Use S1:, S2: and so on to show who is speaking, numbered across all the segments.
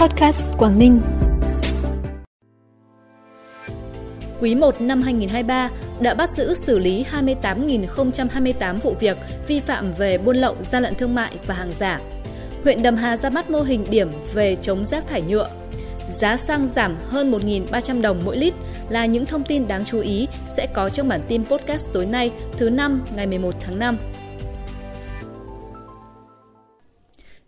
S1: Podcast Quảng Ninh.
S2: Quý 1 năm 2023 đã bắt giữ xử lý 28.028 vụ việc vi phạm về buôn lậu, gian lận thương mại và hàng giả. Huyện Đầm Hà ra mắt mô hình điểm về chống rác thải nhựa. Giá xăng giảm hơn 1.300 đồng mỗi lít là những thông tin đáng chú ý sẽ có trong bản tin podcast tối nay thứ năm ngày 11 tháng 5.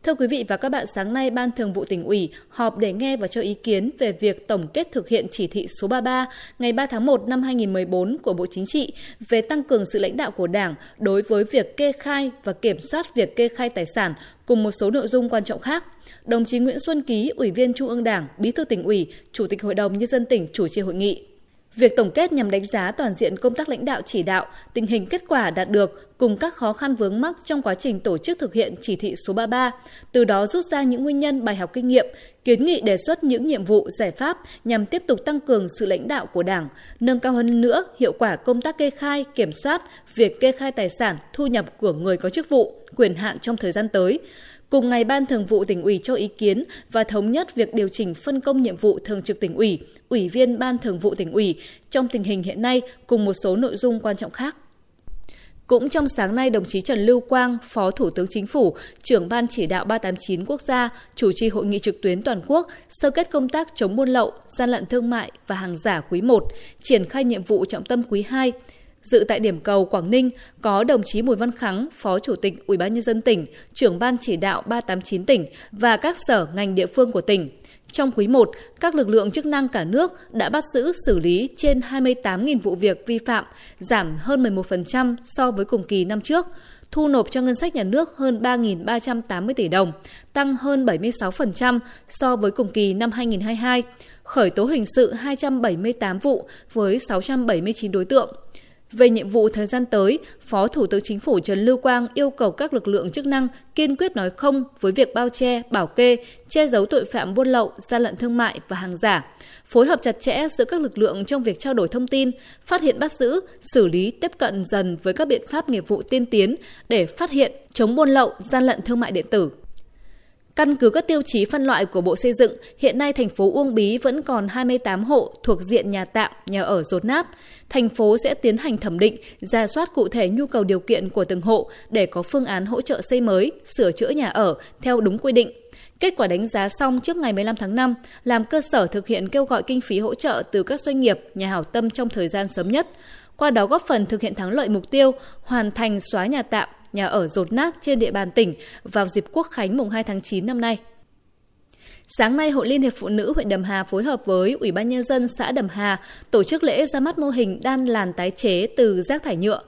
S2: Thưa quý vị và các bạn, sáng nay Ban Thường vụ tỉnh ủy họp để nghe và cho ý kiến về việc tổng kết thực hiện chỉ thị số 33 ngày 3 tháng 1 năm 2014 của Bộ Chính trị về tăng cường sự lãnh đạo của Đảng đối với việc kê khai và kiểm soát việc kê khai tài sản cùng một số nội dung quan trọng khác. Đồng chí Nguyễn Xuân Ký, Ủy viên Trung ương Đảng, Bí thư tỉnh ủy, Chủ tịch Hội đồng Nhân dân tỉnh chủ trì hội nghị. Việc tổng kết nhằm đánh giá toàn diện công tác lãnh đạo chỉ đạo, tình hình kết quả đạt được cùng các khó khăn vướng mắc trong quá trình tổ chức thực hiện chỉ thị số 33, từ đó rút ra những nguyên nhân bài học kinh nghiệm, kiến nghị đề xuất những nhiệm vụ giải pháp nhằm tiếp tục tăng cường sự lãnh đạo của Đảng, nâng cao hơn nữa hiệu quả công tác kê khai, kiểm soát việc kê khai tài sản, thu nhập của người có chức vụ, quyền hạn trong thời gian tới. Cùng ngày Ban Thường vụ tỉnh ủy cho ý kiến và thống nhất việc điều chỉnh phân công nhiệm vụ thường trực tỉnh ủy, ủy viên Ban Thường vụ tỉnh ủy trong tình hình hiện nay cùng một số nội dung quan trọng khác. Cũng trong sáng nay, đồng chí Trần Lưu Quang, Phó Thủ tướng Chính phủ, trưởng Ban chỉ đạo 389 quốc gia, chủ trì hội nghị trực tuyến toàn quốc, sơ kết công tác chống buôn lậu, gian lận thương mại và hàng giả quý 1, triển khai nhiệm vụ trọng tâm quý 2, Dự tại điểm cầu Quảng Ninh có đồng chí Bùi Văn Khắng, Phó Chủ tịch Ủy ban nhân dân tỉnh, trưởng ban chỉ đạo 389 tỉnh và các sở ngành địa phương của tỉnh. Trong quý 1, các lực lượng chức năng cả nước đã bắt giữ xử lý trên 28.000 vụ việc vi phạm, giảm hơn 11% so với cùng kỳ năm trước, thu nộp cho ngân sách nhà nước hơn 3.380 tỷ đồng, tăng hơn 76% so với cùng kỳ năm 2022, khởi tố hình sự 278 vụ với 679 đối tượng. Về nhiệm vụ thời gian tới, Phó Thủ tướng Chính phủ Trần Lưu Quang yêu cầu các lực lượng chức năng kiên quyết nói không với việc bao che, bảo kê, che giấu tội phạm buôn lậu, gian lận thương mại và hàng giả, phối hợp chặt chẽ giữa các lực lượng trong việc trao đổi thông tin, phát hiện bắt giữ, xử lý tiếp cận dần với các biện pháp nghiệp vụ tiên tiến để phát hiện, chống buôn lậu, gian lận thương mại điện tử. Căn cứ các tiêu chí phân loại của Bộ Xây dựng, hiện nay thành phố Uông Bí vẫn còn 28 hộ thuộc diện nhà tạm, nhà ở rột nát. Thành phố sẽ tiến hành thẩm định, ra soát cụ thể nhu cầu điều kiện của từng hộ để có phương án hỗ trợ xây mới, sửa chữa nhà ở theo đúng quy định. Kết quả đánh giá xong trước ngày 15 tháng 5, làm cơ sở thực hiện kêu gọi kinh phí hỗ trợ từ các doanh nghiệp, nhà hảo tâm trong thời gian sớm nhất. Qua đó góp phần thực hiện thắng lợi mục tiêu hoàn thành xóa nhà tạm, nhà ở rột nát trên địa bàn tỉnh vào dịp Quốc khánh mùng 2 tháng 9 năm nay. Sáng nay, Hội Liên hiệp Phụ nữ huyện Đầm Hà phối hợp với Ủy ban Nhân dân xã Đầm Hà tổ chức lễ ra mắt mô hình đan làn tái chế từ rác thải nhựa.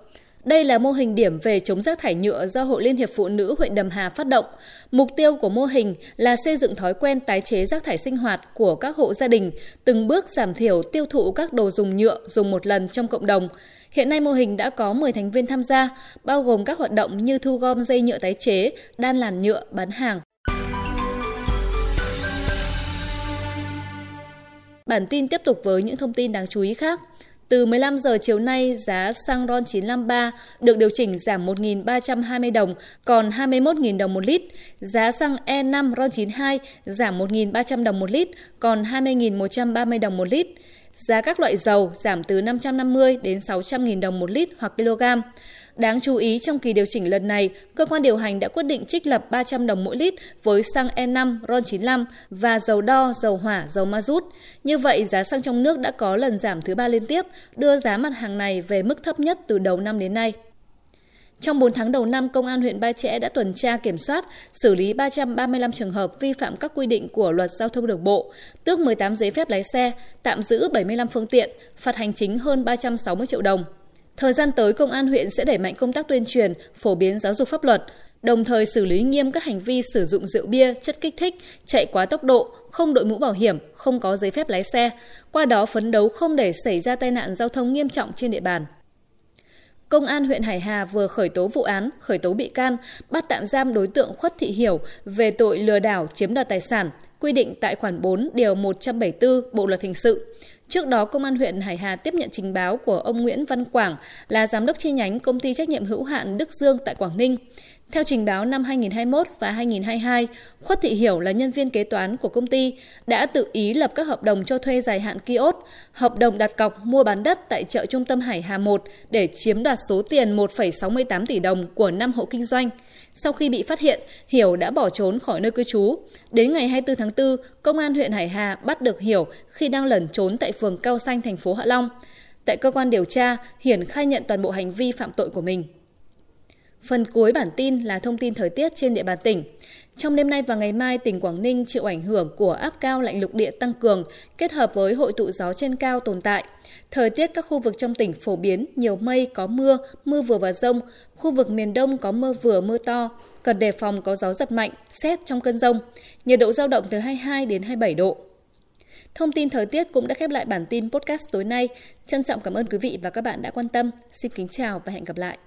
S2: Đây là mô hình điểm về chống rác thải nhựa do Hội Liên hiệp Phụ nữ huyện Đầm Hà phát động. Mục tiêu của mô hình là xây dựng thói quen tái chế rác thải sinh hoạt của các hộ gia đình, từng bước giảm thiểu tiêu thụ các đồ dùng nhựa dùng một lần trong cộng đồng. Hiện nay mô hình đã có 10 thành viên tham gia, bao gồm các hoạt động như thu gom dây nhựa tái chế, đan làn nhựa, bán hàng. Bản tin tiếp tục với những thông tin đáng chú ý khác. Từ 15 giờ chiều nay, giá xăng RON 953 được điều chỉnh giảm 1.320 đồng, còn 21.000 đồng một lít. Giá xăng E5 RON 92 giảm 1.300 đồng một lít, còn 20.130 đồng một lít. Giá các loại dầu giảm từ 550 đến 600.000 đồng một lít hoặc kg. Đáng chú ý trong kỳ điều chỉnh lần này, cơ quan điều hành đã quyết định trích lập 300 đồng mỗi lít với xăng E5 RON95 và dầu đo, dầu hỏa, dầu ma rút. Như vậy, giá xăng trong nước đã có lần giảm thứ ba liên tiếp, đưa giá mặt hàng này về mức thấp nhất từ đầu năm đến nay. Trong 4 tháng đầu năm, Công an huyện Ba Chẽ đã tuần tra kiểm soát, xử lý 335 trường hợp vi phạm các quy định của luật giao thông đường bộ, tước 18 giấy phép lái xe, tạm giữ 75 phương tiện, phạt hành chính hơn 360 triệu đồng. Thời gian tới, Công an huyện sẽ đẩy mạnh công tác tuyên truyền, phổ biến giáo dục pháp luật, đồng thời xử lý nghiêm các hành vi sử dụng rượu bia, chất kích thích, chạy quá tốc độ, không đội mũ bảo hiểm, không có giấy phép lái xe, qua đó phấn đấu không để xảy ra tai nạn giao thông nghiêm trọng trên địa bàn. Công an huyện Hải Hà vừa khởi tố vụ án, khởi tố bị can, bắt tạm giam đối tượng Khuất Thị Hiểu về tội lừa đảo chiếm đoạt tài sản, quy định tại khoản 4 điều 174 Bộ luật hình sự. Trước đó, Công an huyện Hải Hà tiếp nhận trình báo của ông Nguyễn Văn Quảng là giám đốc chi nhánh công ty trách nhiệm hữu hạn Đức Dương tại Quảng Ninh. Theo trình báo năm 2021 và 2022, Khuất Thị Hiểu là nhân viên kế toán của công ty đã tự ý lập các hợp đồng cho thuê dài hạn kiosk, hợp đồng đặt cọc mua bán đất tại chợ trung tâm Hải Hà 1 để chiếm đoạt số tiền 1,68 tỷ đồng của 5 hộ kinh doanh. Sau khi bị phát hiện, Hiểu đã bỏ trốn khỏi nơi cư trú. Đến ngày 24 tháng 4, Công an huyện Hải Hà bắt được Hiểu khi đang lẩn trốn tại phường Cao Xanh, thành phố Hạ Long. Tại cơ quan điều tra, Hiển khai nhận toàn bộ hành vi phạm tội của mình. Phần cuối bản tin là thông tin thời tiết trên địa bàn tỉnh. Trong đêm nay và ngày mai, tỉnh Quảng Ninh chịu ảnh hưởng của áp cao lạnh lục địa tăng cường kết hợp với hội tụ gió trên cao tồn tại. Thời tiết các khu vực trong tỉnh phổ biến nhiều mây, có mưa, mưa vừa và rông. Khu vực miền Đông có mưa vừa, mưa to. Cần đề phòng có gió giật mạnh, xét trong cơn rông. Nhiệt độ giao động từ 22 đến 27 độ. Thông tin thời tiết cũng đã khép lại bản tin podcast tối nay. Trân trọng cảm ơn quý vị và các bạn đã quan tâm. Xin kính chào và hẹn gặp lại.